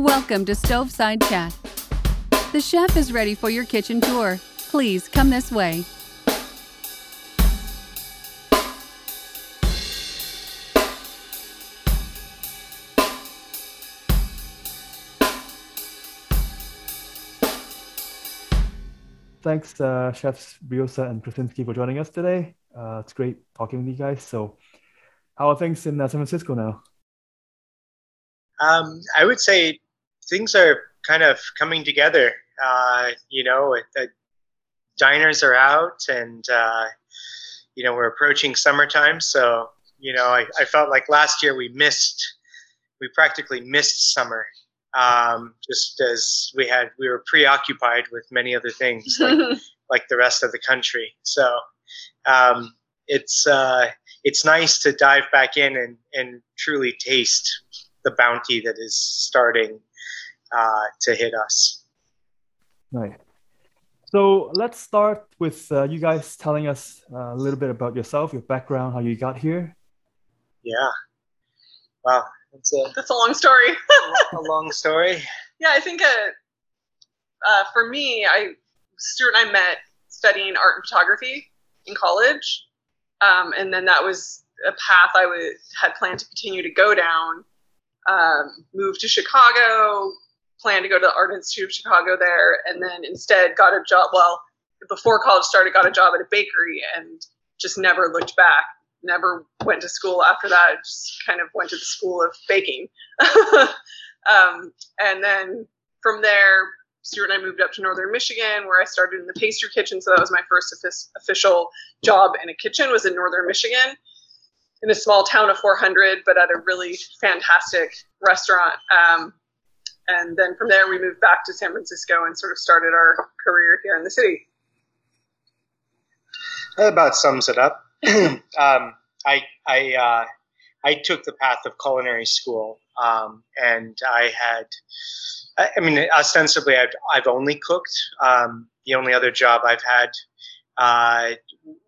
Welcome to Stoveside Chat. The chef is ready for your kitchen tour. Please come this way. Thanks, uh, chefs Brioza and Krasinski, for joining us today. Uh, it's great talking with you guys. So, how are things in uh, San Francisco now? Um, I would say things are kind of coming together. Uh, you know, the diners are out, and uh, you know we're approaching summertime. So, you know, I, I felt like last year we missed, we practically missed summer um, just as we had we were preoccupied with many other things like, like the rest of the country so um, it's uh, it's nice to dive back in and, and truly taste the bounty that is starting uh, to hit us right so let's start with uh, you guys telling us uh, a little bit about yourself your background how you got here yeah wow that's a that's a long story. a long story. Yeah, I think uh, uh, for me, I Stuart and I met studying art and photography in college, um, and then that was a path I would had planned to continue to go down. Um, moved to Chicago, planned to go to the Art Institute of Chicago there, and then instead got a job. Well, before college started, got a job at a bakery and just never looked back never went to school after that. Just kind of went to the school of baking. um, and then from there, Stuart and I moved up to Northern Michigan, where I started in the pastry kitchen. So that was my first official job in a kitchen. Was in Northern Michigan, in a small town of 400, but at a really fantastic restaurant. Um, and then from there, we moved back to San Francisco and sort of started our career here in the city. That about sums it up. um, I I uh, I took the path of culinary school, um, and I had. I mean, ostensibly, I've, I've only cooked. Um, the only other job I've had uh,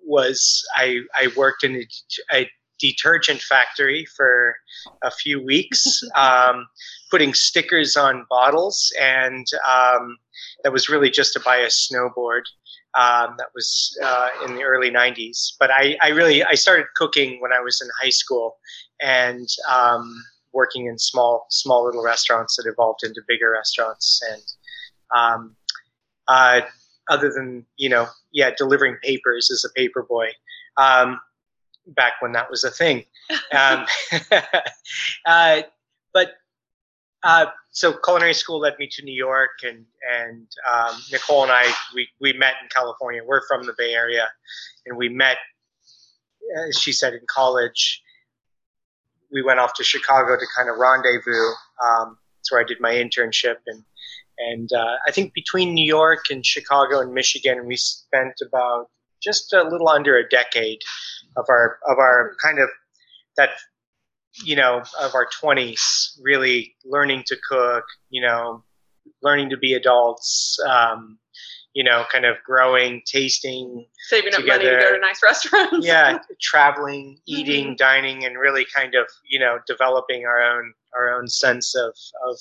was I, I worked in a, detergent factory for a few weeks, um, putting stickers on bottles, and um, that was really just to buy a snowboard. Um, that was uh, in the early 90s. But I, I, really I started cooking when I was in high school and um, working in small small little restaurants that evolved into bigger restaurants. And um, uh, other than you know yeah delivering papers as a paper boy um, back when that was a thing. Um, uh, but uh, so culinary school led me to New York, and and um, Nicole and I we we met in California. We're from the Bay Area, and we met. As she said in college, we went off to Chicago to kind of rendezvous. Um, that's where I did my internship, and and uh, I think between New York and Chicago and Michigan, we spent about just a little under a decade of our of our kind of that you know, of our 20s, really learning to cook, you know, learning to be adults, um, you know, kind of growing, tasting, saving up money to go to nice restaurants. yeah, traveling, eating, mm-hmm. dining, and really kind of, you know, developing our own our own sense of of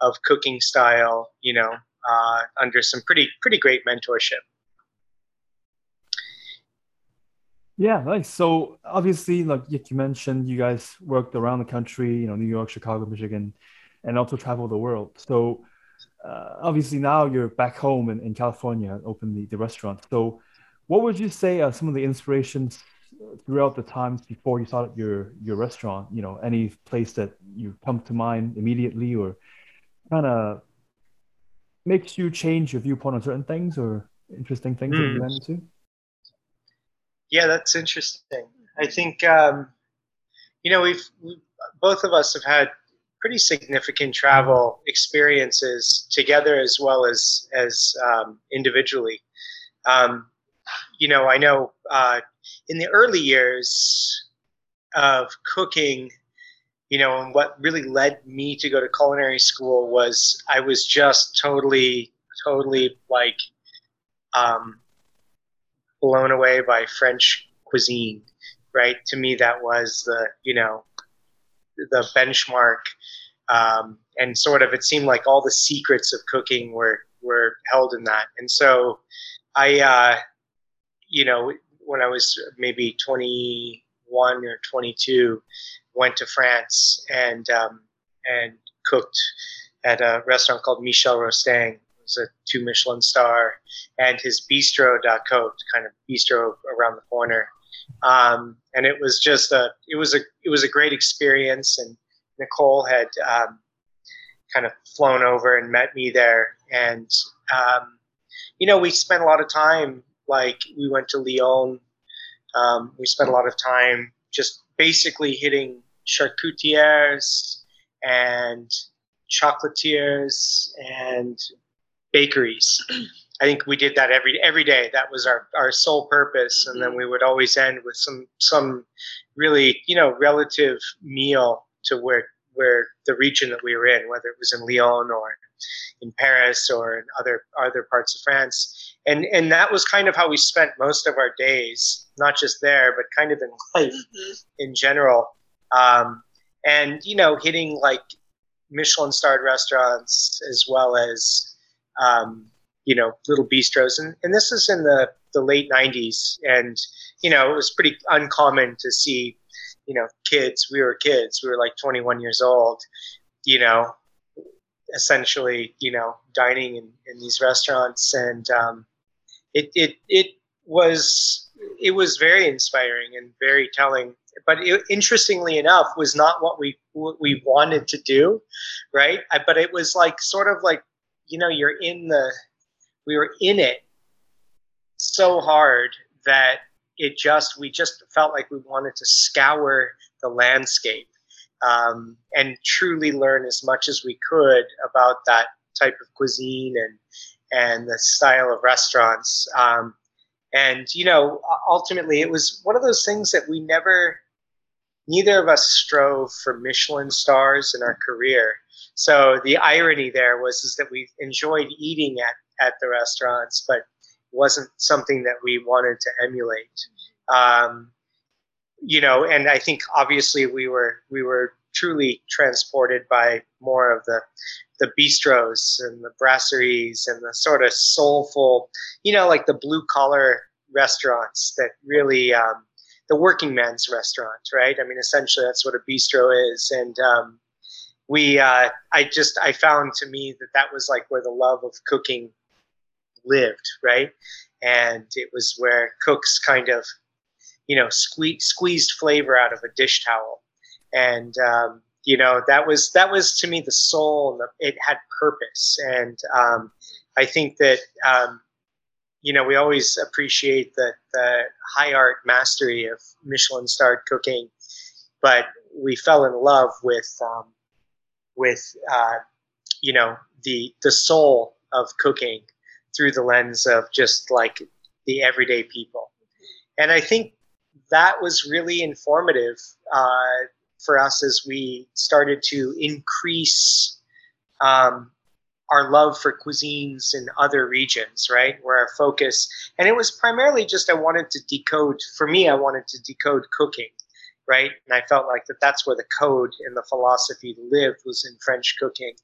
of cooking style, you know, uh, under some pretty pretty great mentorship. Yeah, nice. So obviously, like you mentioned, you guys worked around the country, you know, New York, Chicago, Michigan, and also traveled the world. So uh, obviously now you're back home in, in California, open the, the restaurant. So what would you say are some of the inspirations throughout the times before you started your your restaurant? You know, any place that you come to mind immediately or kind of makes you change your viewpoint on certain things or interesting things mm. that you hmm. ran into? Yeah, that's interesting. I think um, you know we've, we've both of us have had pretty significant travel experiences together as well as as um, individually. Um, you know, I know uh, in the early years of cooking, you know, and what really led me to go to culinary school was I was just totally, totally like um, blown away by French cuisine, right? To me, that was the you know the benchmark um, and sort of it seemed like all the secrets of cooking were were held in that. And so I, uh, you know, when I was maybe 21 or 22, went to France and um, and cooked at a restaurant called Michel Rostang. It was a two Michelin star, and his bistro d'Haute, kind of bistro around the corner. Um, and it was just a it was a it was a great experience. And Nicole had um, kind of flown over and met me there, and um, you know we spent a lot of time. Like we went to Lyon. Um, we spent a lot of time just basically hitting charcutiers and chocolatiers and bakeries. I think we did that every every day. That was our, our sole purpose, and then we would always end with some some really you know relative meal to where where the region that we were in, whether it was in Lyon or in Paris or in other other parts of France, and and that was kind of how we spent most of our days, not just there, but kind of in life mm-hmm. in general. Um, and you know, hitting like Michelin starred restaurants as well as um, you know little bistros, and and this is in the the late '90s, and you know it was pretty uncommon to see you know kids. We were kids. We were like 21 years old. You know, essentially, you know, dining in, in these restaurants, and um, it it it was it was very inspiring and very telling but it, interestingly enough was not what we what we wanted to do right I, but it was like sort of like you know you're in the we were in it so hard that it just we just felt like we wanted to scour the landscape um, and truly learn as much as we could about that type of cuisine and and the style of restaurants. Um, and you know ultimately it was one of those things that we never neither of us strove for michelin stars in our career so the irony there was is that we enjoyed eating at, at the restaurants but wasn't something that we wanted to emulate um, you know and i think obviously we were we were truly transported by more of the the bistros and the brasseries and the sort of soulful, you know, like the blue collar restaurants that really um, the working man's restaurant, right? I mean, essentially that's what a bistro is, and um, we, uh, I just, I found to me that that was like where the love of cooking lived, right? And it was where cooks kind of, you know, squeezed squeezed flavor out of a dish towel, and um, you know that was that was to me the soul and the, it had purpose and um, i think that um, you know we always appreciate the, the high art mastery of michelin starred cooking but we fell in love with um, with uh, you know the the soul of cooking through the lens of just like the everyday people and i think that was really informative uh, for us as we started to increase um, our love for cuisines in other regions, right? Where our focus, and it was primarily just I wanted to decode, for me, I wanted to decode cooking, right? And I felt like that that's where the code and the philosophy lived was in French cooking.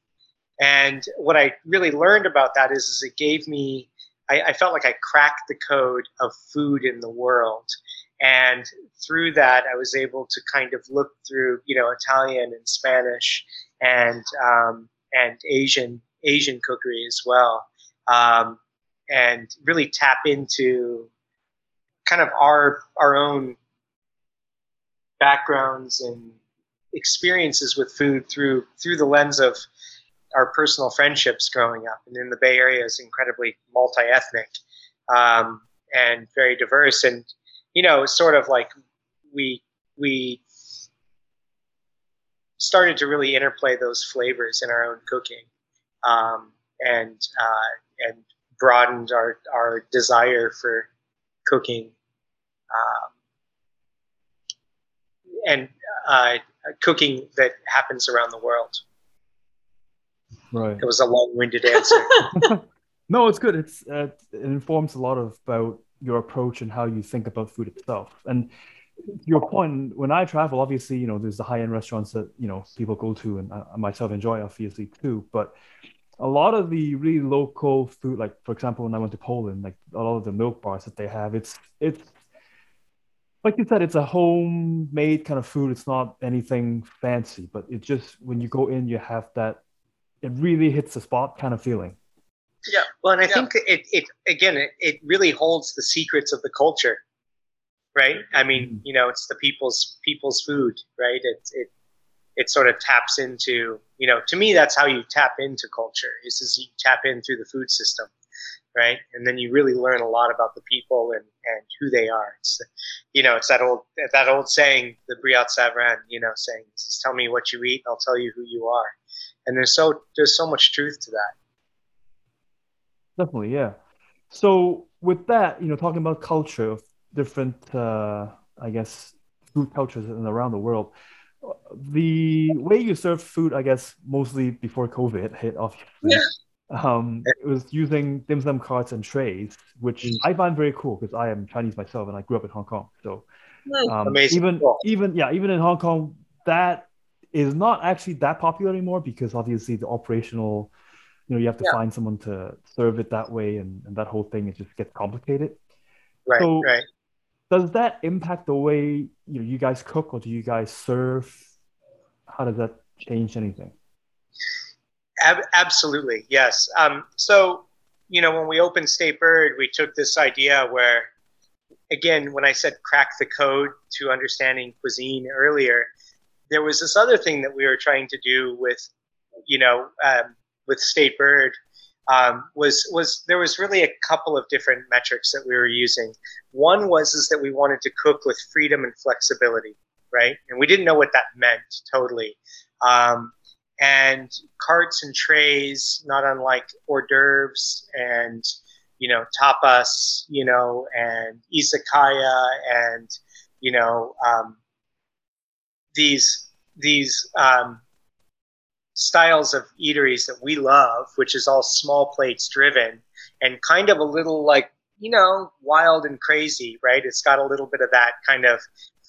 And what I really learned about that is, is it gave me, I, I felt like I cracked the code of food in the world and through that i was able to kind of look through you know italian and spanish and um, and asian asian cookery as well um, and really tap into kind of our our own backgrounds and experiences with food through through the lens of our personal friendships growing up. And in the bay area is incredibly multi-ethnic um, and very diverse. And you know, sort of like we we started to really interplay those flavors in our own cooking, um, and uh, and broadened our our desire for cooking, um, and uh, cooking that happens around the world. Right. It was a long-winded answer. no, it's good. It's uh, it informs a lot of about your approach and how you think about food itself. And your point, when I travel, obviously, you know, there's the high end restaurants that, you know, people go to and I myself enjoy, obviously, too. But a lot of the really local food, like, for example, when I went to Poland, like a lot of the milk bars that they have, it's, it's, like you said, it's a homemade kind of food. It's not anything fancy, but it just, when you go in, you have that, it really hits the spot kind of feeling. Yeah. Well, and I yeah. think it, it, again, it, it really holds the secrets of the culture right? I mean, mm-hmm. you know, it's the people's people's food, right? It it it sort of taps into, you know, to me that's how you tap into culture. Is is you tap in through the food system, right? And then you really learn a lot about the people and and who they are. It's you know, it's that old that old saying, the Briat Savran, you know, saying, "Just tell me what you eat, and I'll tell you who you are." And there's so there's so much truth to that. Definitely, yeah. So with that, you know, talking about culture, of different, uh, I guess, food cultures and around the world. The way you serve food, I guess, mostly before COVID hit, obviously, yeah. Um, it was using dim sum carts and trays, which mm. I find very cool because I am Chinese myself and I grew up in Hong Kong. So um, even even yeah, even in Hong Kong, that is not actually that popular anymore because obviously the operational, you know, you have to yeah. find someone to serve it that way, and, and that whole thing it just gets complicated. Right, so, right does that impact the way you know you guys cook or do you guys serve how does that change anything Ab- absolutely yes um, so you know when we opened state bird we took this idea where again when i said crack the code to understanding cuisine earlier there was this other thing that we were trying to do with you know um, with state bird um, was was there was really a couple of different metrics that we were using. One was is that we wanted to cook with freedom and flexibility, right? And we didn't know what that meant totally. Um, and carts and trays, not unlike hors d'oeuvres and you know tapas, you know, and izakaya, and you know um, these these um, styles of eateries that we love, which is all small plates driven and kind of a little like, you know, wild and crazy, right? It's got a little bit of that kind of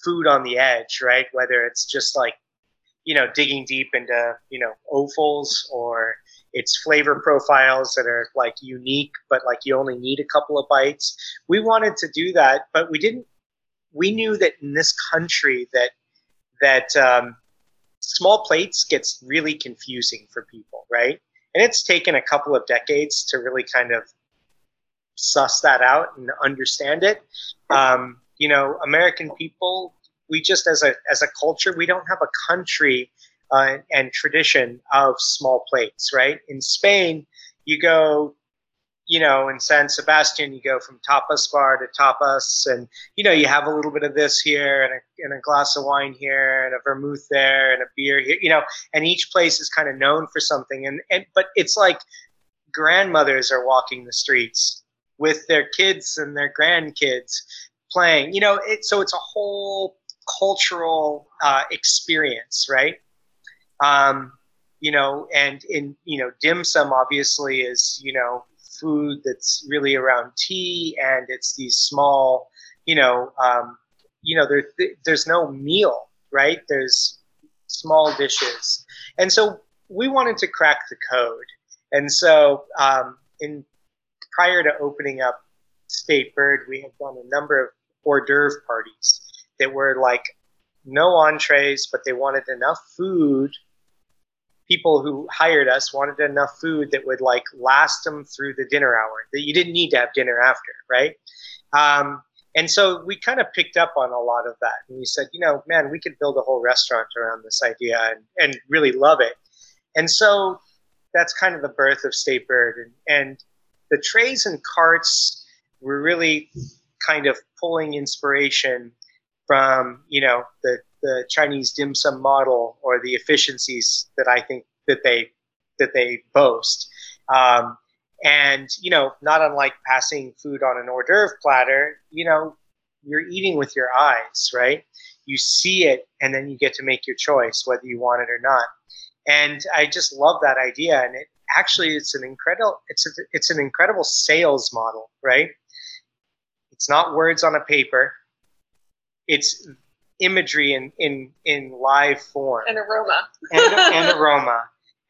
food on the edge, right? Whether it's just like, you know, digging deep into, you know, offals or it's flavor profiles that are like unique, but like you only need a couple of bites. We wanted to do that, but we didn't. We knew that in this country that that um, small plates gets really confusing for people, right? And it's taken a couple of decades to really kind of suss that out and understand it. Um, you know, American people, we just as a as a culture, we don't have a country uh, and tradition of small plates, right? In Spain, you go you know, in San Sebastian, you go from tapas bar to tapas, and you know, you have a little bit of this here, and a, and a glass of wine here, and a vermouth there, and a beer here, you know, and each place is kind of known for something, and and but it's like grandmothers are walking the streets with their kids and their grandkids playing, you know, it, so it's a whole cultural uh, experience, right? Um, you know, and in you know, dim sum obviously is you know food that's really around tea, and it's these small, you know, um, you know, there, there's no meal, right? There's small dishes, and so we wanted to crack the code, and so um, in prior to opening up State Bird, we had done a number of hors d'oeuvre parties that were like no entrees, but they wanted enough food. People who hired us wanted enough food that would like last them through the dinner hour that you didn't need to have dinner after right? Um, and so we kind of picked up on a lot of that and we said you know man we could build a whole restaurant around this idea and, and really love it. And so that's kind of the birth of state bird and, and the trays and carts were really kind of pulling inspiration from you know the the Chinese dim sum model or the efficiencies that I think that they that they boast. Um, and you know, not unlike passing food on an hors d'oeuvre platter, you know, you're eating with your eyes, right? You see it, and then you get to make your choice whether you want it or not. And I just love that idea, and it actually it's an incredible it's a, it's an incredible sales model, right? It's not words on a paper it's imagery in in in live form And aroma. and, and aroma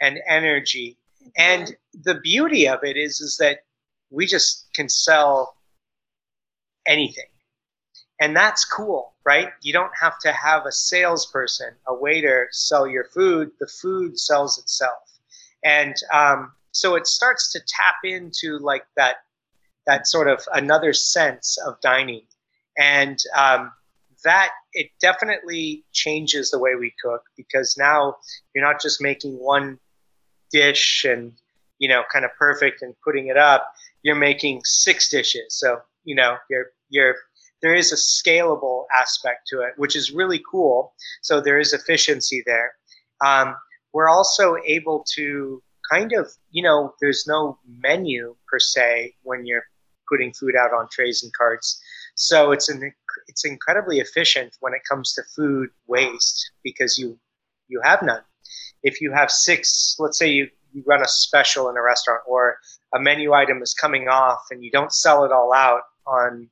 and energy. And the beauty of it is is that we just can sell anything. And that's cool, right? You don't have to have a salesperson, a waiter sell your food. The food sells itself. And um, so it starts to tap into like that that sort of another sense of dining. And um, that it definitely changes the way we cook because now you're not just making one dish and you know kind of perfect and putting it up. You're making six dishes. So you know you're you're there is a scalable aspect to it which is really cool. So there is efficiency there. Um, we're also able to kind of you know there's no menu per se when you're putting food out on trays and carts. So it's an it's incredibly efficient when it comes to food waste because you you have none. If you have six, let's say you, you run a special in a restaurant or a menu item is coming off and you don't sell it all out on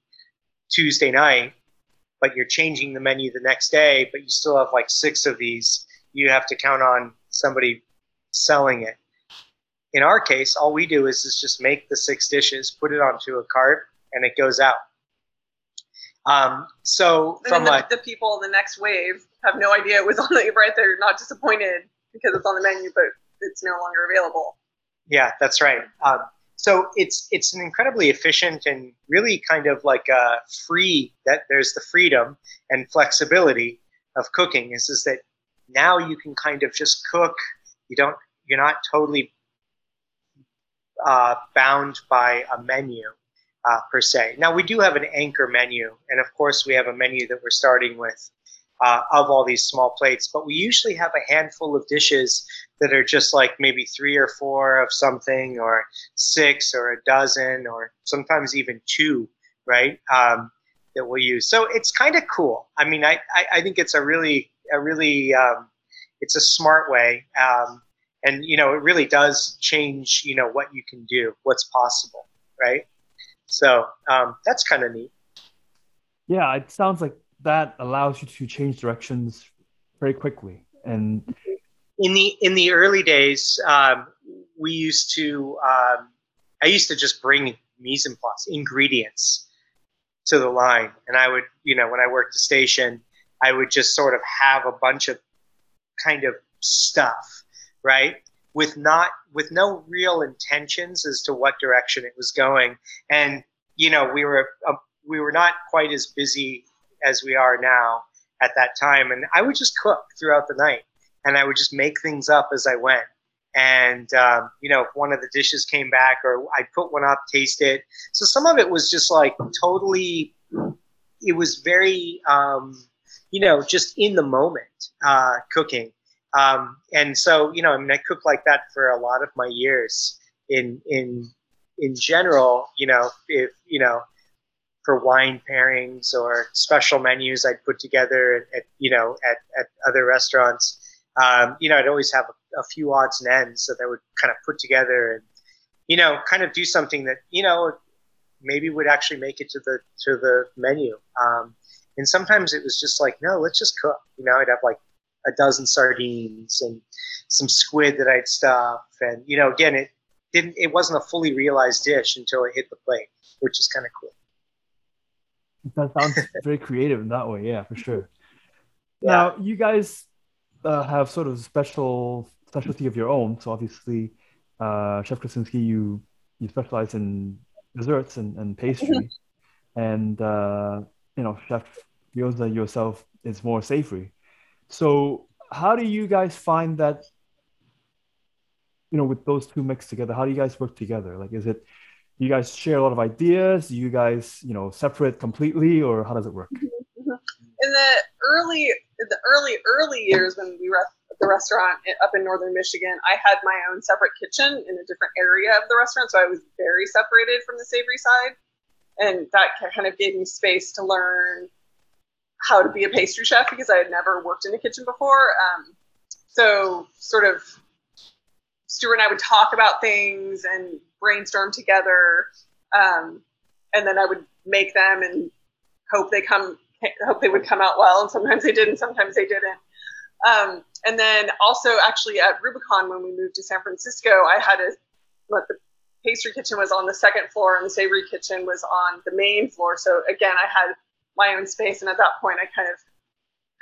Tuesday night, but you're changing the menu the next day, but you still have like six of these, you have to count on somebody selling it. In our case, all we do is, is just make the six dishes, put it onto a cart, and it goes out. Um, so And from then a the, the people, in the next wave, have no idea it was on the right. They're not disappointed because it's on the menu, but it's no longer available. Yeah, that's right. Um, so it's it's an incredibly efficient and really kind of like a free that there's the freedom and flexibility of cooking is is that now you can kind of just cook. You don't you're not totally uh, bound by a menu uh, per se. Now we do have an anchor menu, and of course we have a menu that we're starting with uh, of all these small plates. But we usually have a handful of dishes that are just like maybe three or four of something, or six, or a dozen, or sometimes even two, right? Um, that we'll use. So it's kind of cool. I mean, I, I, I think it's a really a really um, it's a smart way. Um, and you know, it really does change. You know what you can do, what's possible, right? So um, that's kind of neat. Yeah, it sounds like that allows you to change directions very quickly. And in the in the early days, um, we used to. Um, I used to just bring mise en place ingredients to the line, and I would, you know, when I worked the station, I would just sort of have a bunch of kind of stuff, right? With not with no real intentions as to what direction it was going, and you know, we were uh, we were not quite as busy as we are now at that time, and I would just cook throughout the night and I would just make things up as I went. And um, you know, if one of the dishes came back, or I put one up, taste it. So some of it was just like totally. It was very, um, you know, just in the moment uh, cooking. Um, and so, you know, I mean, I cooked like that for a lot of my years. In in in general, you know, if you know, for wine pairings or special menus I'd put together at, you know at, at other restaurants. Um, you know, I'd always have a, a, few odds and ends that I would kind of put together and you know kind of do something that you know maybe would actually make it to the to the menu. Um, and sometimes it was just like, no, let's just cook. You know, I'd have like a dozen sardines and some squid that I'd stuff, and you know, again, it didn't it wasn't a fully realized dish until it hit the plate, which is kind of cool. That sounds very creative in that way. Yeah, for sure. Yeah. Now, you guys uh, have sort of special specialty of your own. So obviously, uh, Chef Krasinski, you you specialize in desserts and, and pastry, and uh, you know, Chef Brioza yourself is more savory. So, how do you guys find that? You know, with those two mixed together, how do you guys work together? Like, is it you guys share a lot of ideas? Do you guys, you know, separate completely, or how does it work? Mm-hmm. In the early, in the early, early years when we were at the restaurant up in northern Michigan, I had my own separate kitchen in a different area of the restaurant, so I was very separated from the savory side, and that kind of gave me space to learn how to be a pastry chef because I had never worked in a kitchen before. Um, so, sort of, Stuart and I would talk about things and brainstorm together, um, and then I would make them and hope they come hope they would come out well, and sometimes they did, and sometimes they didn't. Um, and then also actually at Rubicon when we moved to San Francisco, I had a the pastry kitchen was on the second floor and the savory kitchen was on the main floor. So again, I had my own space, and at that point, I kind of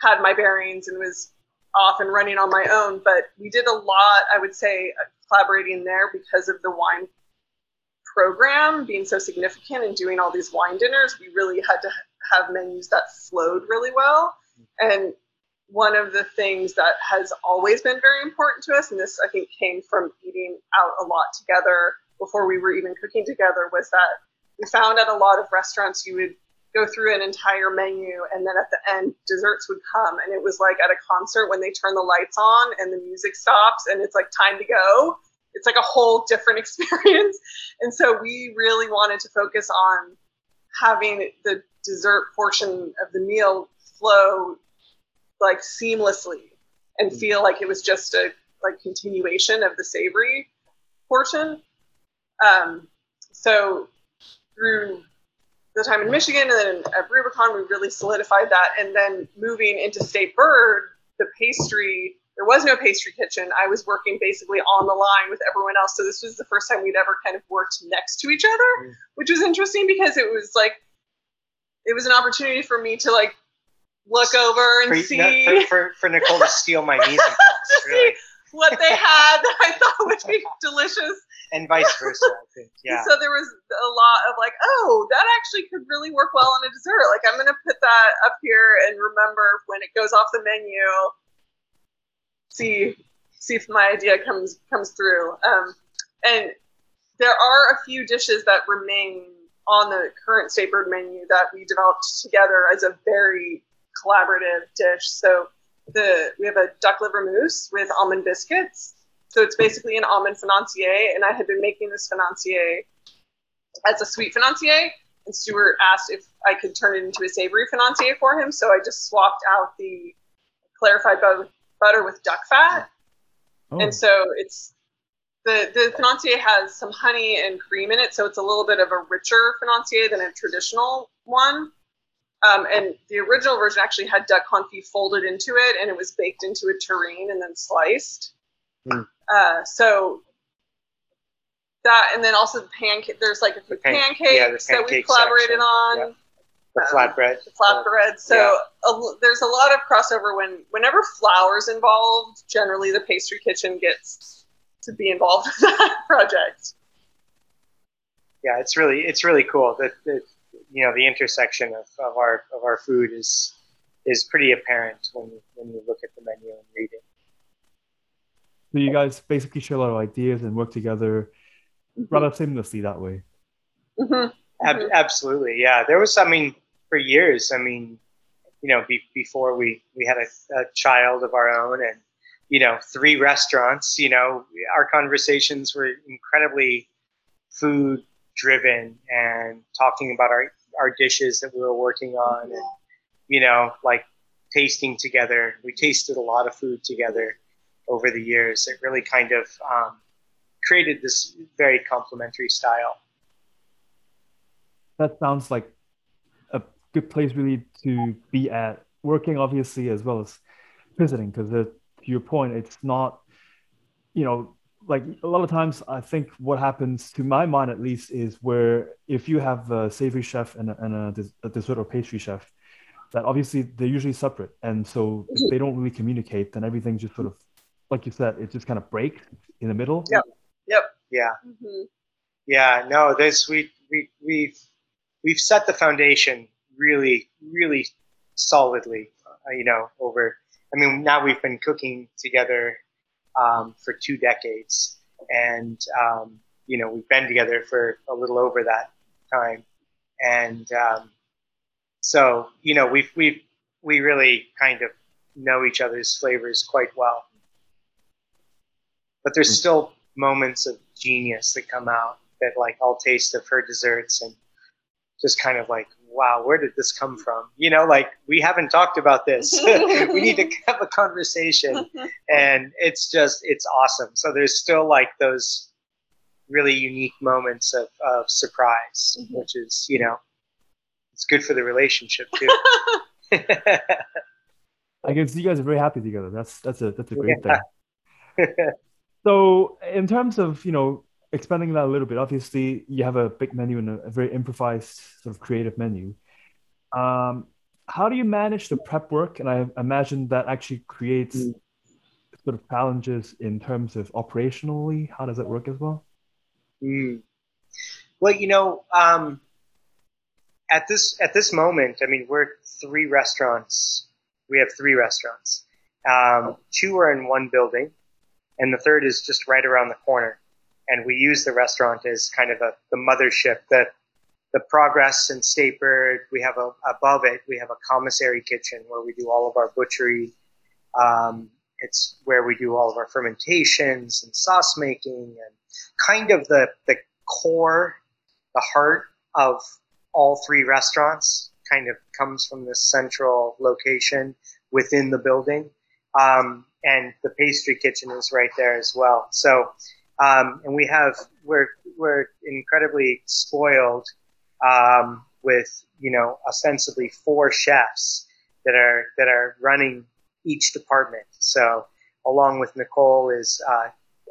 had my bearings and was off and running on my own. But we did a lot, I would say, uh, collaborating there because of the wine program being so significant and doing all these wine dinners. We really had to have menus that flowed really well. And one of the things that has always been very important to us, and this I think came from eating out a lot together before we were even cooking together, was that we found at a lot of restaurants you would go through an entire menu and then at the end desserts would come and it was like at a concert when they turn the lights on and the music stops and it's like time to go it's like a whole different experience and so we really wanted to focus on having the dessert portion of the meal flow like seamlessly and mm. feel like it was just a like continuation of the savory portion. Um, so through the time in Michigan and then at Rubicon, we really solidified that. And then moving into State Bird, the pastry, there was no pastry kitchen. I was working basically on the line with everyone else. So this was the first time we'd ever kind of worked next to each other, mm. which was interesting because it was like, it was an opportunity for me to like look over and for, see no, for, for, for, Nicole to steal my en place, really. what they had that I thought would be delicious. And vice versa, I think. Yeah. So there was a lot of like, oh, that actually could really work well on a dessert. Like I'm gonna put that up here and remember when it goes off the menu. See see if my idea comes comes through. Um, and there are a few dishes that remain on the current State Bird menu that we developed together as a very collaborative dish. So the we have a duck liver mousse with almond biscuits. So it's basically an almond financier, and I had been making this financier as a sweet financier. And Stuart asked if I could turn it into a savory financier for him. So I just swapped out the clarified butter with duck fat. Oh. And so it's the the financier has some honey and cream in it, so it's a little bit of a richer financier than a traditional one. Um, and the original version actually had duck confit folded into it, and it was baked into a terrine and then sliced. Mm. Uh, so that, and then also the pancake. There's like a few pan- pancakes yeah, that we collaborated section. on. Yeah. The um, flatbread. The flatbread. So yeah. a, there's a lot of crossover when whenever flour's involved. Generally, the pastry kitchen gets to be involved with that project. Yeah, it's really it's really cool that you know the intersection of, of our of our food is is pretty apparent when you, when you look at the menu and read it. So you guys basically share a lot of ideas and work together mm-hmm. rather seamlessly that way. Mm-hmm. Ab- mm-hmm. absolutely, yeah. There was, I mean, for years. I mean, you know, be- before we we had a, a child of our own and you know three restaurants. You know, our conversations were incredibly food driven and talking about our our dishes that we were working on and you know like tasting together we tasted a lot of food together over the years it really kind of um, created this very complementary style. That sounds like a good place really to be at working obviously as well as visiting because to your point it's not you know like a lot of times i think what happens to my mind at least is where if you have a savory chef and a, and a, a dessert or pastry chef that obviously they're usually separate. And so if they don't really communicate then everything just sort of like you said it just kind of breaks in the middle. Yep. Yep. Yeah. Mm-hmm. yeah no this we, we we've we've set the foundation really really solidly uh, you know over i mean now we've been cooking together um, for two decades, and um, you know we've been together for a little over that time, and um, so you know we've we've we really kind of know each other's flavors quite well. But there's still moments of genius that come out that like I'll taste of her desserts and just kind of like wow, where did this come from? You know, like we haven't talked about this. we need to have a conversation. And it's just, it's awesome. So there's still like those really unique moments of, of surprise, mm-hmm. which is, you know, it's good for the relationship too. I can see you guys are very happy together. That's that's a that's a great yeah. thing. So in terms of you know expanding that a little bit, obviously you have a big menu and a, very improvised sort of creative menu. Um, how do you manage the prep work? And I imagine that actually creates mm. sort of challenges in terms of operationally. How does it work as well? Mm. Well, you know, um, at this at this moment, I mean, we're three restaurants. We have three restaurants. Um, two are in one building, and the third is just right around the corner. And we use the restaurant as kind of a the mothership. The the progress in Statebird, we have a above it. We have a commissary kitchen where we do all of our butchery. Um, it's where we do all of our fermentations and sauce making and kind of the the core, the heart of all three restaurants kind of comes from this central location within the building. Um, and the pastry kitchen is right there as well. So, um, and we have, we're, we're incredibly spoiled um, with, you know, ostensibly four chefs that are, that are running each department. So, along with Nicole is uh,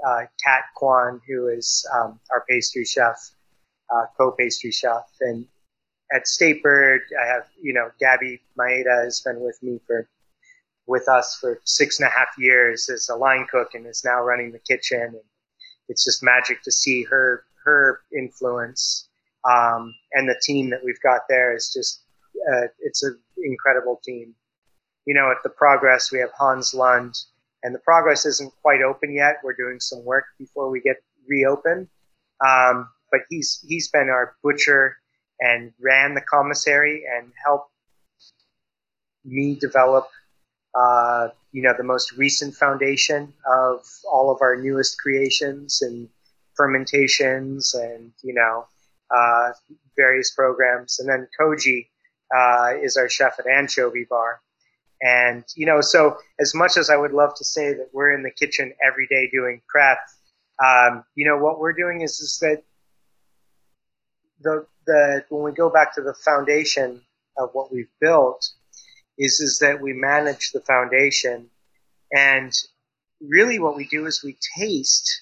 uh, Kat Kwan, who is um, our pastry chef, uh, co-pastry chef, and at Statebird, I have, you know, Gabby Maeda has been with me for, with us for six and a half years as a line cook and is now running the kitchen. And it's just magic to see her, her influence. Um, and the team that we've got there is just, uh, it's an incredible team. You know, at the progress, we have Hans Lund, and the progress isn't quite open yet. We're doing some work before we get reopened. Um, but he's, he's been our butcher and ran the commissary and helped me develop, uh, you know, the most recent foundation of all of our newest creations and fermentations and, you know, uh, various programs. And then Koji uh, is our chef at Anchovy Bar. And, you know, so as much as I would love to say that we're in the kitchen every day doing prep, um, you know, what we're doing is, is that the, the, when we go back to the foundation of what we've built is is that we manage the foundation. And really what we do is we taste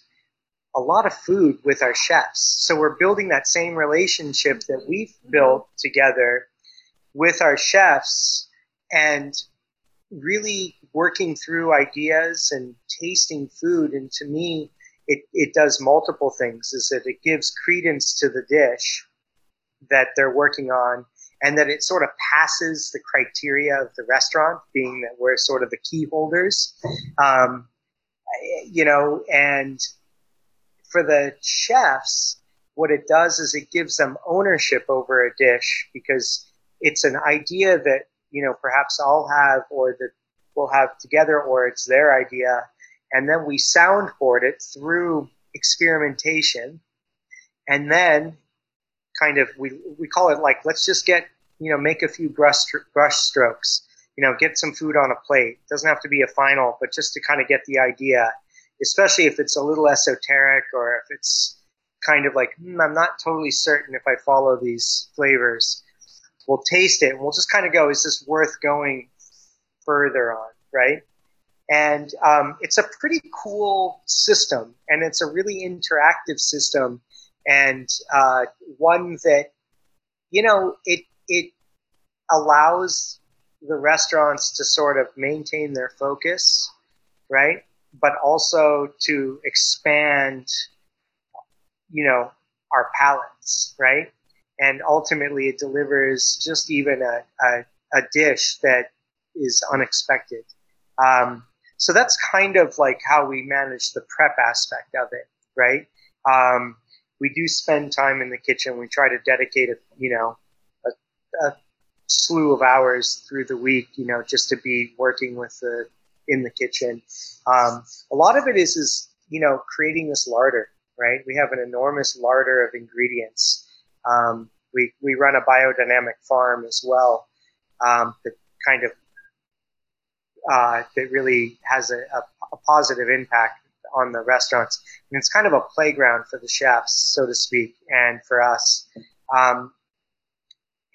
a lot of food with our chefs. So we're building that same relationship that we've mm-hmm. built together with our chefs and really working through ideas and tasting food. And to me it, it does multiple things is that it gives credence to the dish that they're working on and that it sort of passes the criteria of the restaurant, being that we're sort of the key holders. Um, you know, and for the chefs, what it does is it gives them ownership over a dish because it's an idea that, you know, perhaps I'll have or that we'll have together or it's their idea. And then we soundboard it through experimentation. And then kind of we we call it like let's just get you know make a few brush brush strokes you know get some food on a plate. It doesn't have to be a final but just to kind of get the idea especially if it's a little esoteric or if it's kind of like hmm, i'm not totally certain if i follow these flavors. We'll taste it and we'll just kind of go is this worth going further on? Right? And um, it's a pretty cool system and it's a really interactive system and uh, one that you know it it allows the restaurants to sort of maintain their focus, right? But also to expand, you know, our palates, right? And ultimately, it delivers just even a, a, a dish that is unexpected. Um, so that's kind of like how we manage the prep aspect of it, right? Um, we do spend time in the kitchen. We try to dedicate a you know a, a slew of hours through the week, you know, just to be working with the in the kitchen. Um, a lot of it is is you know creating this larder, right? We have an enormous larder of ingredients. Um, we we run a biodynamic farm as well um, that kind of uh, that really has a, a, a positive impact on the restaurants. And it's kind of a playground for the chefs, so to speak, and for us. Um,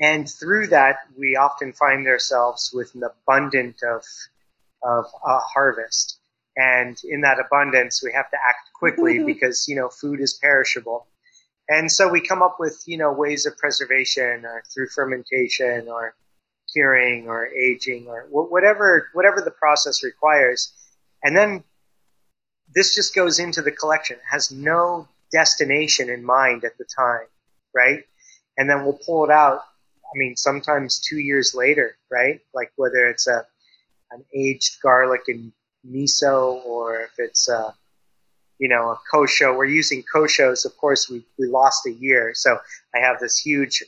and through that, we often find ourselves with an abundant of of a harvest. And in that abundance, we have to act quickly because you know food is perishable. And so we come up with you know ways of preservation, or through fermentation, or curing, or aging, or whatever whatever the process requires. And then this just goes into the collection. It has no destination in mind at the time, right? And then we'll pull it out. I mean, sometimes two years later, right? Like whether it's a an aged garlic and miso, or if it's a you know a kosho. We're using koshos. Of course, we we lost a year, so I have this huge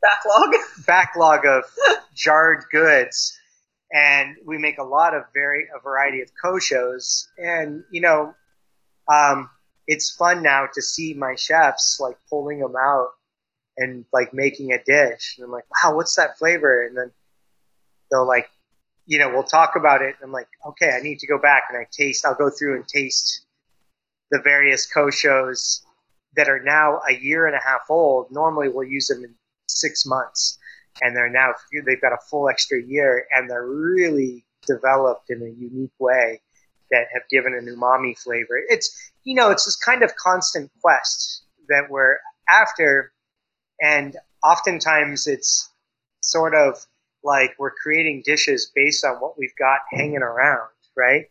backlog backlog of jarred goods and we make a lot of very a variety of koshos. And you know um, it's fun now to see my chefs like pulling them out and like making a dish. And i'm like wow what's that flavor? And then they'll like you know we'll talk about it. And i'm like okay i need to go back and i taste i'll go through and taste the various koshos that are now a year and a half old. Normally we'll use them in six months and they're now they've got a full extra year and they're really developed in a unique way that have given an umami flavor. It's you know it's this kind of constant quest that we're after, and oftentimes it's sort of like we're creating dishes based on what we've got hanging around, right?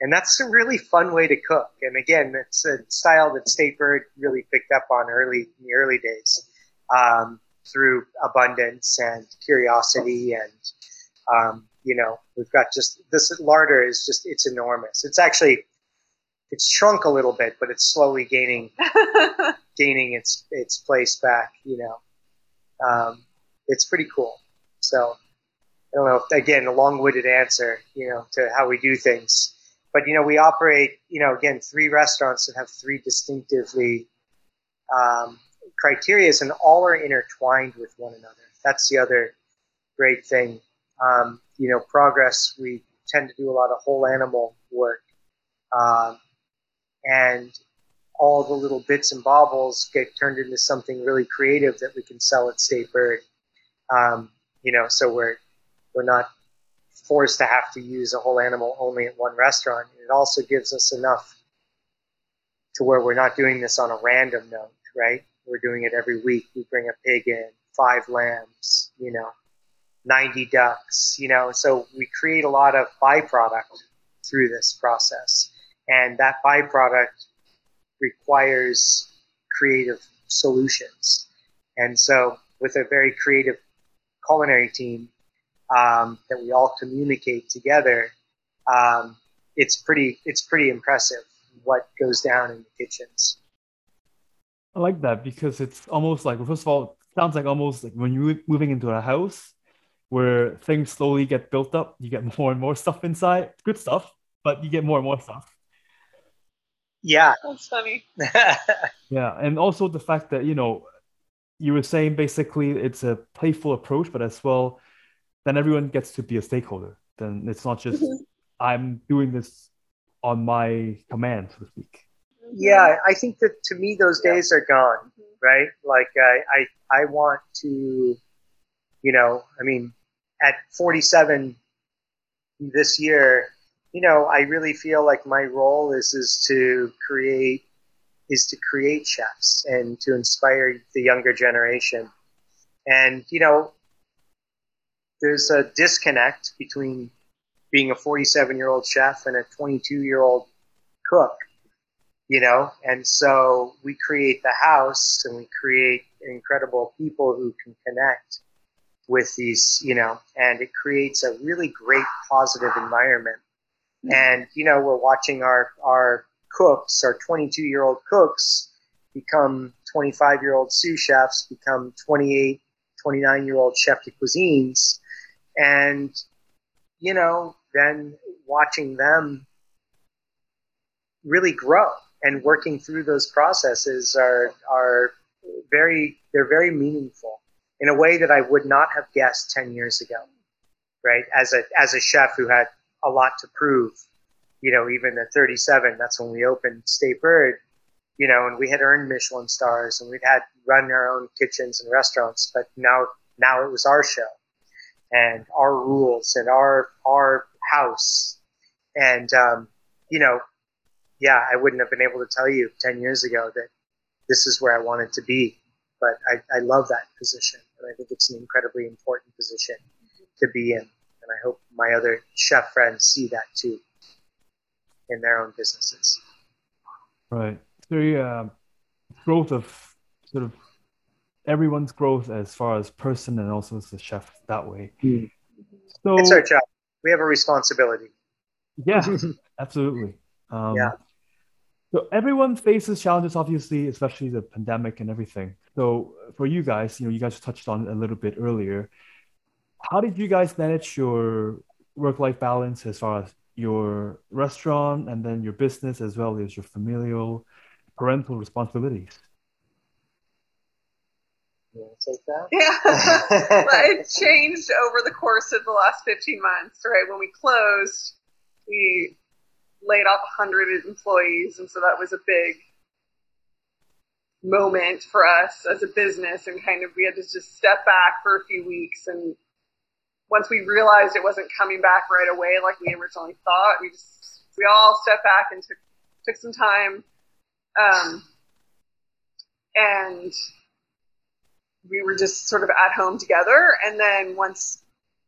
And that's a really fun way to cook. And again, it's a style that State Bird really picked up on early in the early days. Um, through abundance and curiosity and um, you know we've got just this larder is just it's enormous. It's actually it's shrunk a little bit but it's slowly gaining gaining its its place back you know. Um, it's pretty cool. So i don't know if, again a long-winded answer you know to how we do things. But you know we operate you know again three restaurants that have three distinctively um, criteria and all are intertwined with one another. That's the other great thing. Um, you know, progress, we tend to do a lot of whole animal work. Um, and all the little bits and baubles get turned into something really creative that we can sell at State Bird. Um, you know, so we're we're not forced to have to use a whole animal only at one restaurant. It also gives us enough to where we're not doing this on a random note, right? We're doing it every week. We bring a pig in, five lambs, you know, 90 ducks, you know. So we create a lot of byproduct through this process. And that byproduct requires creative solutions. And so, with a very creative culinary team um, that we all communicate together, um, it's pretty it's pretty impressive what goes down in the kitchens. I like that because it's almost like first of all, it sounds like almost like when you're moving into a house where things slowly get built up, you get more and more stuff inside. Good stuff, but you get more and more stuff. Yeah. That's funny. yeah. And also the fact that, you know, you were saying basically it's a playful approach, but as well, then everyone gets to be a stakeholder. Then it's not just mm-hmm. I'm doing this on my command, so to speak. Yeah, I think that to me those days are gone, mm-hmm. right? Like I, I, I want to, you know, I mean, at 47 this year, you know, I really feel like my role is is to create is to create chefs and to inspire the younger generation. And you know, there's a disconnect between being a 47 year old chef and a 22 year old cook you know? And so we create the house and we create incredible people who can connect with these you know and it creates a really great positive environment. Mm-hmm. and you know we're watching our our cooks our 22 year old cooks become 25 year old sous chefs become 28 29 year old chef de cuisines. And you know then watching them really grow and working through those processes are are very they're very meaningful in a way that I would not have guessed 10 years ago right as a as a chef who had a lot to prove you know even at 37 that's when we opened State Bird you know, and we had earned Michelin stars and we'd had run our own kitchens and restaurants, but now, now it was our show and our rules and our, our house. And, um, you know, yeah, I wouldn't have been able to tell you 10 years ago that this is where I wanted to be, but I, I love that position. And I think it's an incredibly important position to be in. And I hope my other chef friends see that too in their own businesses. Right. So, yeah, growth of sort of everyone's growth as far as person and also as a chef that way. Mm. So it's our job. We have a responsibility. Yeah, absolutely. Um, yeah. So everyone faces challenges, obviously, especially the pandemic and everything. So for you guys, you know, you guys touched on it a little bit earlier. How did you guys manage your work-life balance as far as your restaurant and then your business as well as your familial parental responsibilities? take that? Yeah. well, it changed over the course of the last 15 months, right? When we closed, we laid off 100 employees, and so that was a big moment for us as a business and kind of we had to just step back for a few weeks and once we realized it wasn't coming back right away like we originally thought we just we all stepped back and took took some time um, and we were just sort of at home together and then once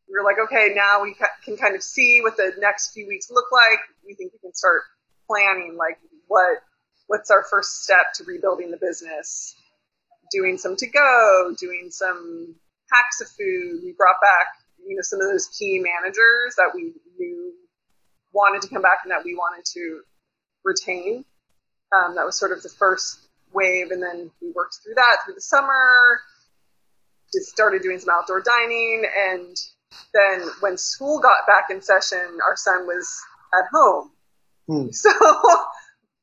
we were like, okay, now we can kind of see what the next few weeks look like. We think we can start planning like what what's our first step to rebuilding the business. Doing some to go, doing some packs of food. We brought back, you know, some of those key managers that we knew wanted to come back and that we wanted to retain. Um, that was sort of the first wave, and then we worked through that through the summer. Just started doing some outdoor dining, and then when school got back in session, our son was at home. Hmm. So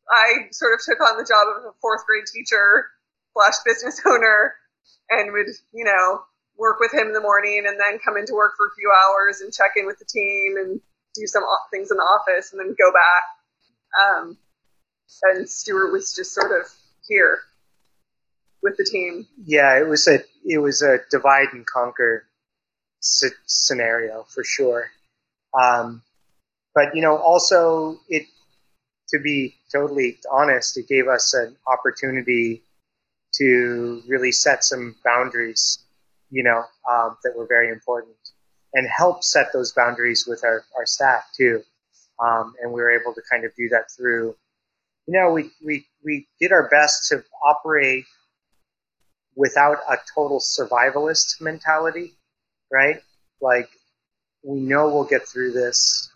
I sort of took on the job of a fourth grade teacher slash business owner and would, you know, work with him in the morning and then come into work for a few hours and check in with the team and do some things in the office and then go back. Um, and Stuart was just sort of here with the team. Yeah, it was a it was a divide and conquer scenario for sure. Um, but you know, also it to be totally honest, it gave us an opportunity to really set some boundaries, you know, um, that were very important, and help set those boundaries with our, our staff too. Um, and we were able to kind of do that through, you know, we, we, we did our best to operate without a total survivalist mentality right? Like, we know we'll get through this.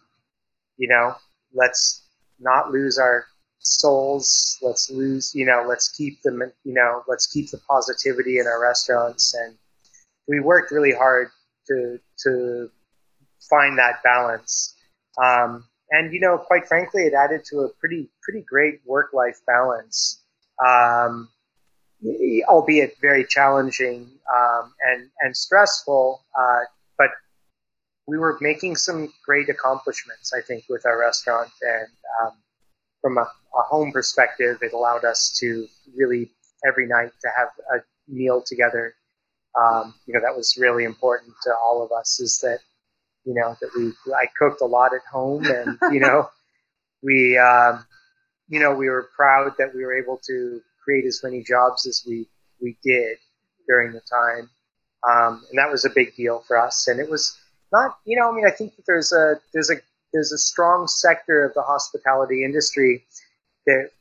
You know, let's not lose our souls. Let's lose, you know, let's keep them, you know, let's keep the positivity in our restaurants. And we worked really hard to, to find that balance. Um, and, you know, quite frankly, it added to a pretty, pretty great work life balance. Um, albeit very challenging um, and and stressful. Uh, but we were making some great accomplishments, I think, with our restaurant. And um, from a, a, home perspective, it allowed us to really every night to have a meal together. Um, you know, that was really important to all of us. Is that you know that we I cooked a lot at home, and you know we um, you know we were proud that we were able to create as many jobs as we we did during the time, um, and that was a big deal for us. And it was not, you know, I mean, I think that there's a there's a there's a strong sector of the hospitality industry that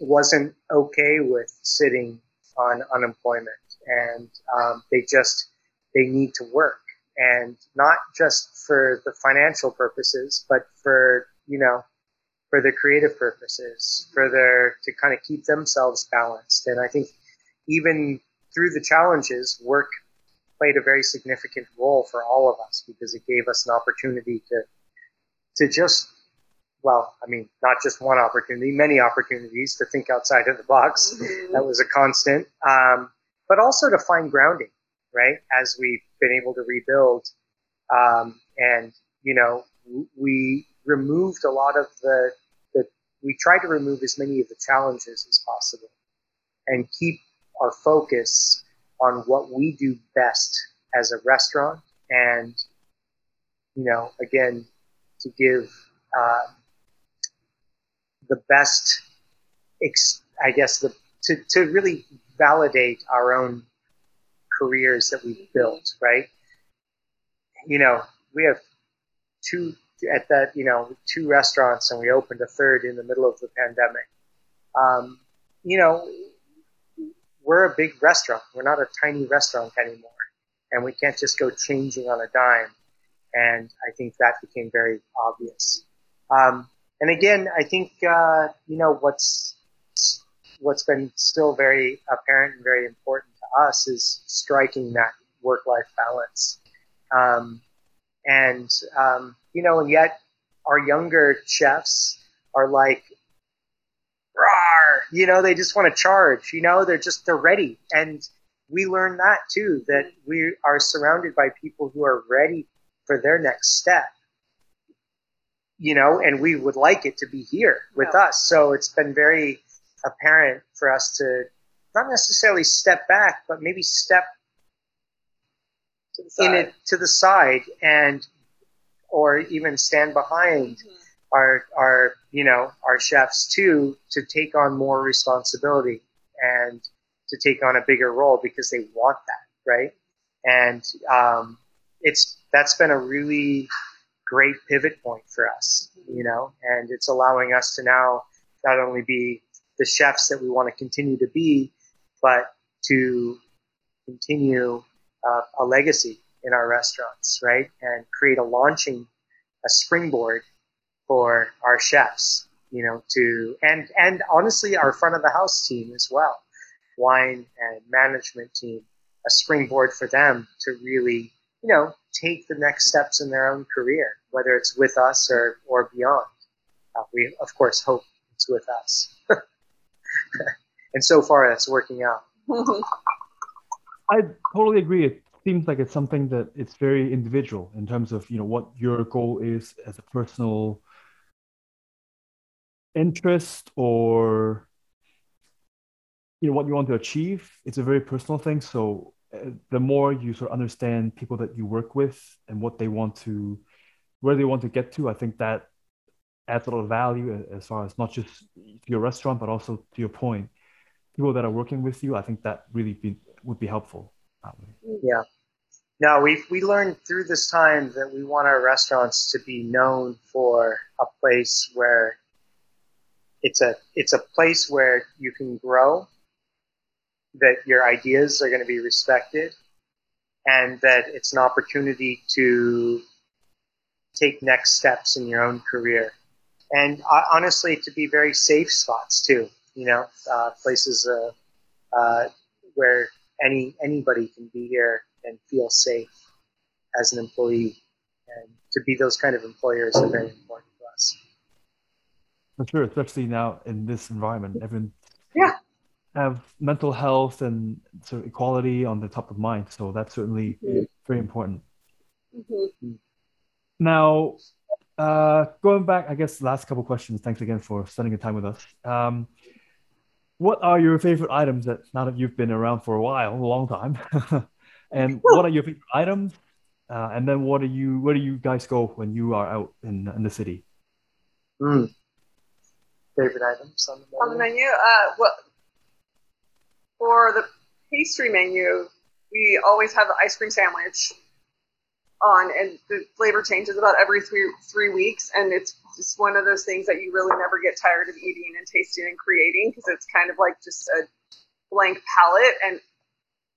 wasn't okay with sitting on unemployment, and um, they just they need to work, and not just for the financial purposes, but for you know for their creative purposes, for their to kind of keep themselves balanced. And I think even through the challenges, work played a very significant role for all of us because it gave us an opportunity to to just well, I mean, not just one opportunity, many opportunities to think outside of the box. Mm-hmm. That was a constant, um, but also to find grounding, right? As we've been able to rebuild, um, and you know, we removed a lot of the, we tried to remove as many of the challenges as possible and keep our focus on what we do best as a restaurant and you know again to give uh, the best ex- i guess the to, to really validate our own careers that we've built right? You know we have two at that you know two restaurants and we opened a third in the middle of the pandemic. Um, you know we're a big restaurant. We're not a tiny restaurant anymore. And we can't just go changing on a dime. And i think that became very obvious. Um, and again i think uh, you know what's what's been still very apparent and very important to us is striking that work-life balance. Um, and um, you know, and yet our younger chefs are like, Rawr! you know, they just want to charge. You know, they're just they're ready, and we learn that too. That we are surrounded by people who are ready for their next step. You know, and we would like it to be here with yeah. us. So it's been very apparent for us to not necessarily step back, but maybe step in it to the side and or even stand behind mm-hmm. our our you know our chefs too to take on more responsibility and to take on a bigger role because they want that right? And um, it's that's been a really great pivot point for us you know? And it's allowing us to now not only be the chefs that we want to continue to be but to continue uh, a legacy in our restaurants, right? And create a launching, a springboard for our chefs, you know, to, and, and honestly, our front of the house team as well, wine and management team, a springboard for them to really, you know, take the next steps in their own career, whether it's with us or, or beyond. Uh, we, of course, hope it's with us. and so far, that's working out. I totally agree. It seems like it's something that it's very individual in terms of you know what your goal is as a personal interest or you know what you want to achieve. It's a very personal thing. So uh, the more you sort of understand people that you work with and what they want to where they want to get to i think that adds a lot of value as far as not just to your restaurant but also to your point. People that are working with you i think that really be, would be helpful yeah no, we we learned through this time that we want our restaurants to be known for a place where it's a it's a place where you can grow, that your ideas are going to be respected, and that it's an opportunity to take next steps in your own career, and uh, honestly, to be very safe spots too. You know, uh, places uh, uh where any anybody can be here and feel safe as an employee. And to be those kind of employers are very important to us. For sure, especially now in this environment, everyone yeah. have mental health and sort of equality on the top of mind. So that's certainly mm-hmm. very important. Mm-hmm. Now, uh, going back, I guess last couple questions. Thanks again for spending the time with us. Um, what are your favorite items that now that you've been around for a while, a long time? And what are your favorite items? Uh, and then what do you where do you guys go when you are out in in the city? Mm. Favorite items on the menu? On the menu, uh, well, for the pastry menu, we always have the ice cream sandwich on, and the flavor changes about every three three weeks, and it's just one of those things that you really never get tired of eating and tasting and creating because it's kind of like just a blank palette, and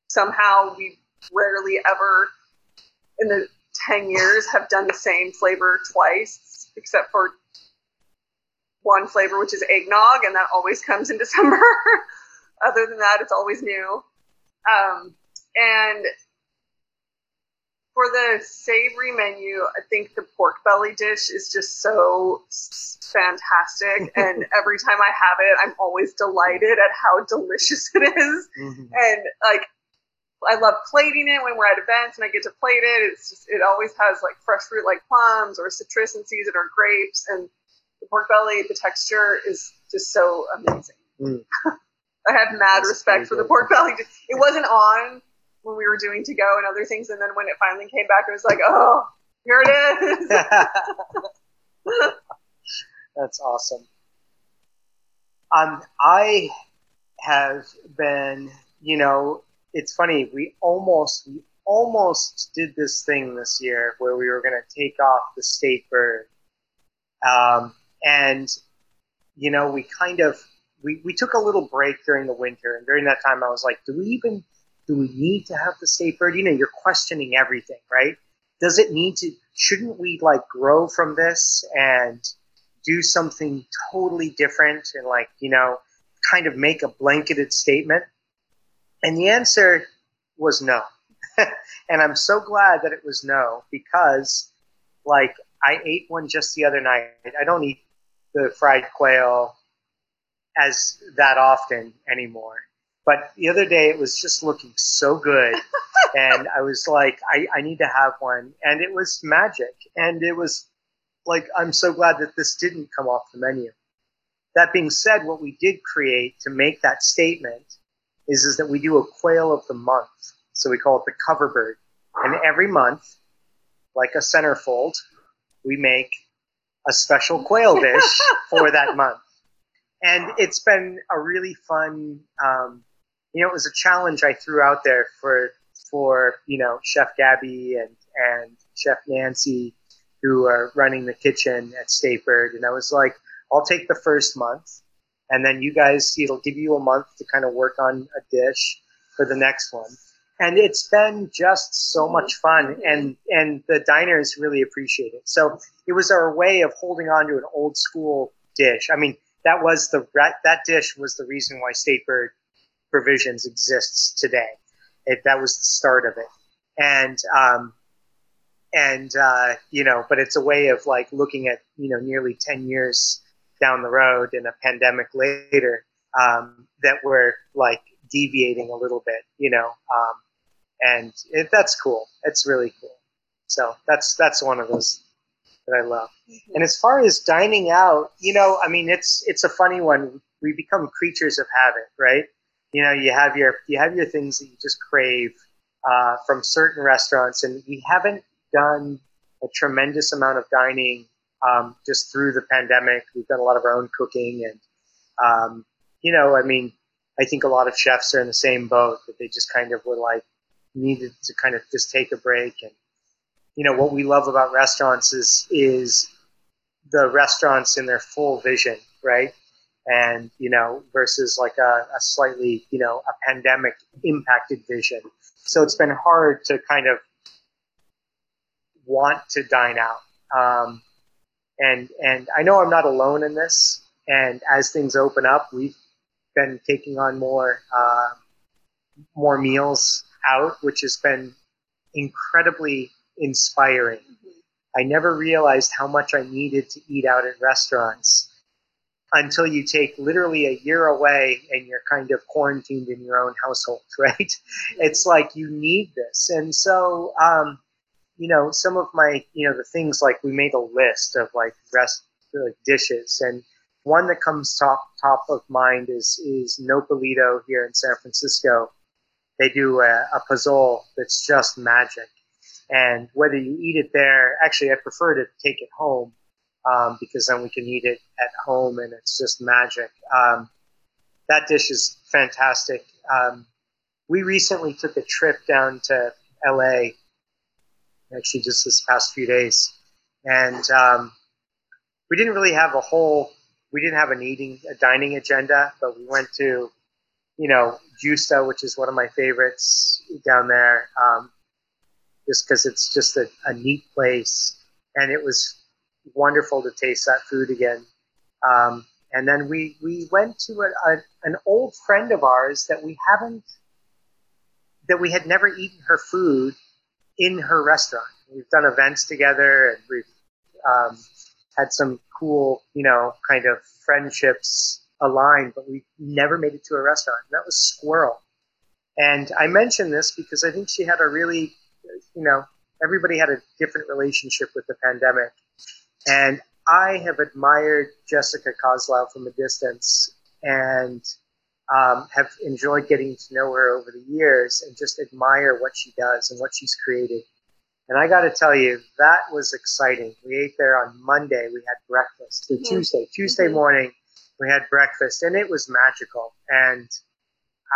somehow we rarely ever in the 10 years have done the same flavor twice, except for one flavor, which is eggnog, and that always comes in December. Other than that, it's always new. Um, and for the savory menu, I think the pork belly dish is just so fantastic. and every time I have it, I'm always delighted at how delicious it is. Mm-hmm. And like, I love plating it when we're at events and I get to plate it. It's just it always has like fresh fruit like plums or citrus and seasoned or grapes and the pork belly. The texture is just so amazing. Mm. I have mad respect for the pork belly. It wasn't on when we were doing to go and other things, and then when it finally came back, it was like, oh, here it is. That's awesome. Um, I have been, you know, it's funny. We almost, we almost did this thing this year where we were going to take off the state bird, um, and you know, we kind of we, we took a little break during the winter, and during that time, I was like, do we even do we need to have the state bird? You know, you're questioning everything, right? Does it need to? Shouldn't we like grow from this and do something totally different and like you know, kind of make a blanketed statement? And the answer was no. and I'm so glad that it was no because, like, I ate one just the other night. I don't eat the fried quail as that often anymore. But the other day it was just looking so good. and I was like, I, I need to have one. And it was magic. And it was like, I'm so glad that this didn't come off the menu. That being said, what we did create to make that statement is, is that we do a quail of the month. So we call it the cover bird. And every month, like a centerfold, we make a special quail dish for that month. And it's been a really fun, um, you know, it was a challenge I threw out there for, for, you know, Chef Gabby and, and Chef Nancy, who are running the kitchen at State Bird. And I was like, I'll take the first month and then you guys, it'll give you a month to kind of work on a dish for the next one. And it's been just so much fun and and the diners really appreciate it. So it was our way of holding on to an old school dish. I mean that was the that dish was the reason why state bird provisions exists today it, that was the start of it and um and uh you know but it's a way of like looking at you know nearly 10 years down the road and a pandemic later um that we're like deviating a little bit you know um and it, that's cool. It's really cool. So that's that's one of those that I love. Mm-hmm. And as far as dining out, you know, I mean, it's it's a funny one. We become creatures of habit, right? You know, you have your you have your things that you just crave uh, from certain restaurants, and we haven't done a tremendous amount of dining um, just through the pandemic. We've done a lot of our own cooking, and um, you know, I mean, I think a lot of chefs are in the same boat that they just kind of were like, needed to kind of just take a break. And you know what we love about restaurants is is the restaurants in their full vision, right? And you know versus like a, a slightly you know a pandemic impacted vision. So it's been hard to kind of want to dine out. Um, and and I know I'm not alone in this. And as things open up, we've been taking on more uh, more meals out, which has been incredibly inspiring. I never realized how much I needed to eat out at restaurants until you take literally a year away and you're kind of quarantined in your own household, right? It's like you need this. And so, um, you know, some of my, you know, the things like we made a list of like rest like dishes and one that comes top top of mind is is Nopalito here in San Francisco they do a, a pozole that's just magic. And whether you eat it there, actually, I prefer to take it home um, because then we can eat it at home and it's just magic. Um, that dish is fantastic. Um, we recently took a trip down to LA, actually, just this past few days. And um, we didn't really have a whole, we didn't have an eating, a dining agenda, but we went to you know, Justa, which is one of my favorites down there, um, just because it's just a, a, neat place. And it was wonderful to taste that food again. Um, and then we, we went to a, a, an old friend of ours that we haven't, that we had never eaten her food in her restaurant. We've done events together and we've um, had some cool, you know, kind of friendships aligned, but we never made it to a restaurant. And that was Sqirl. And I mention this because I think she had a really, you know, everybody had a different relationship with the pandemic. And I have admired Jessica Koslow from a distance. And um, have enjoyed getting to know her over the years and just admire what she does and what she's created. And I got to tell you, that was exciting. We ate there on Monday. We had breakfast. Mm-hmm. Tuesday, Tuesday mm-hmm. morning, we had breakfast, and it was magical. And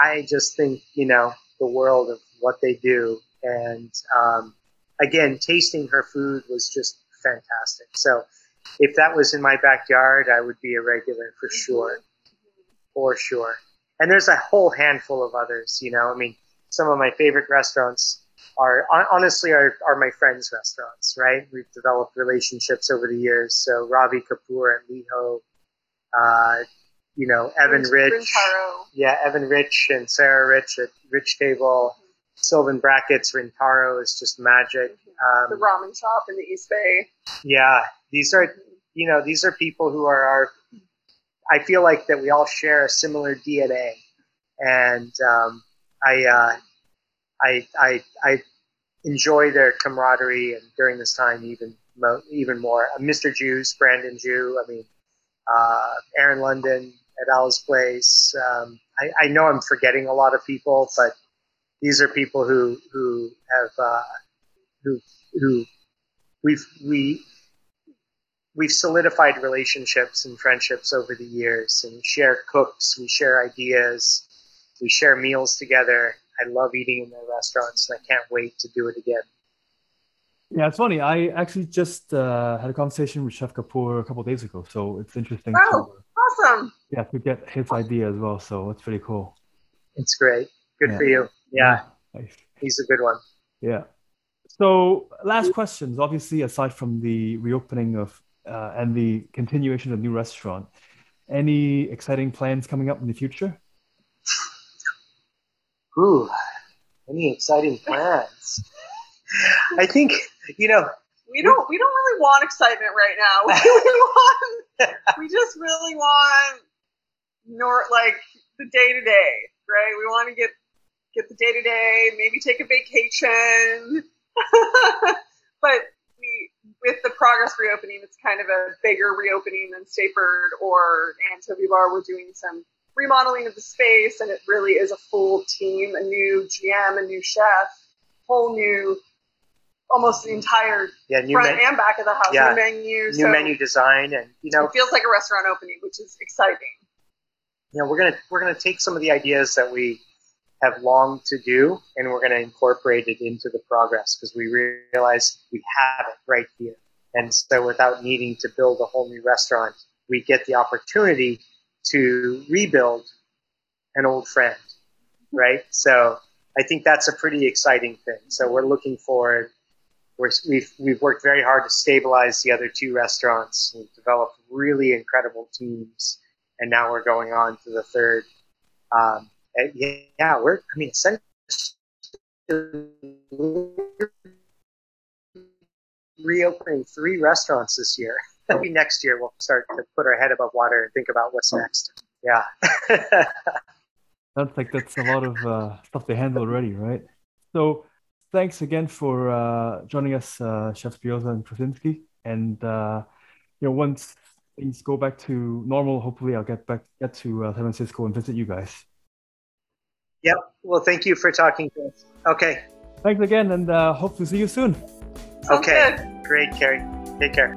I just think, you know, the world of what they do. And um, again, tasting her food was just fantastic. So if that was in my backyard, I would be a regular for mm-hmm. sure. For sure. And there's a whole handful of others, you know. I mean, some of my favorite restaurants are honestly are, are my friends' restaurants, right? We've developed relationships over the years. So Ravi Kapoor at Liho, uh, you know, Evan Rich, Rintaro. yeah, Evan Rich and Sarah Rich at Rich Table, Sylvan Brackets, Rintaro is just magic. Um, the ramen shop in the East Bay. Yeah, these are, you know, these are people who are our. I feel like that we all share a similar DNA, and um, I, uh, I, I, I enjoy their camaraderie, and during this time, even mo- even more. Uh, Mister Jiu's, Brandon Jew. I mean, uh, Aaron London at Al's Place. Um, I, I, know I'm forgetting a lot of people, but these are people who who have uh, who who we've we we've solidified relationships and friendships over the years, and we share cooks, we share ideas, we share meals together. I love eating in their restaurants, and I can't wait to do it again. Yeah, it's funny. I actually just uh, had a conversation with Chef Kapoor a couple days ago, so it's interesting. Oh, to, awesome! Yeah, to get his idea as well. So it's pretty cool. It's great. Good yeah. for you. Yeah, nice. he's a good one. Yeah. So, last questions. Obviously, aside from the reopening of uh, and the continuation of the new restaurant, any exciting plans coming up in the future? Ooh, any exciting plans? I think you know we don't we don't really want excitement right now. We, we want we just really want nor like the day to day, right? We want to get get the day to day, maybe take a vacation. but we with the progress reopening, it's kind of a bigger reopening than State Bird or Anchovy Bar. We're doing some remodeling of the space, and it really is a full team, a new GM, a new chef, whole new almost the entire yeah, new front men- and back of the house. Yeah, new menu, new so menu design, and you know, it feels like a restaurant opening, which is exciting. You know, we're gonna we're gonna take some of the ideas that we have longed to do, and we're gonna incorporate it into the progress because we realize we have it right here. And so, without needing to build a whole new restaurant, we get the opportunity to rebuild an old friend, right? So I think that's a pretty exciting thing. So we're looking forward we have we've worked very hard to stabilize the other two restaurants. We've developed really incredible teams, and now we're going on to the third. Um, yeah, we're. I mean, essentially, reopening three restaurants this year. Maybe next year we'll start to put our head above water and think about what's next. Yeah. Sounds like that's a lot of uh, stuff to handle already, right? So thanks again for uh, joining us, uh, Chef Brioza and Krasinski. And uh, you know, once things go back to normal, hopefully I'll get back get to uh, San Francisco and visit you guys. Yep. Well, thank you for talking to us. Okay. Thanks again, and uh, hope to see you soon. okay. Great, Carrie. Take care.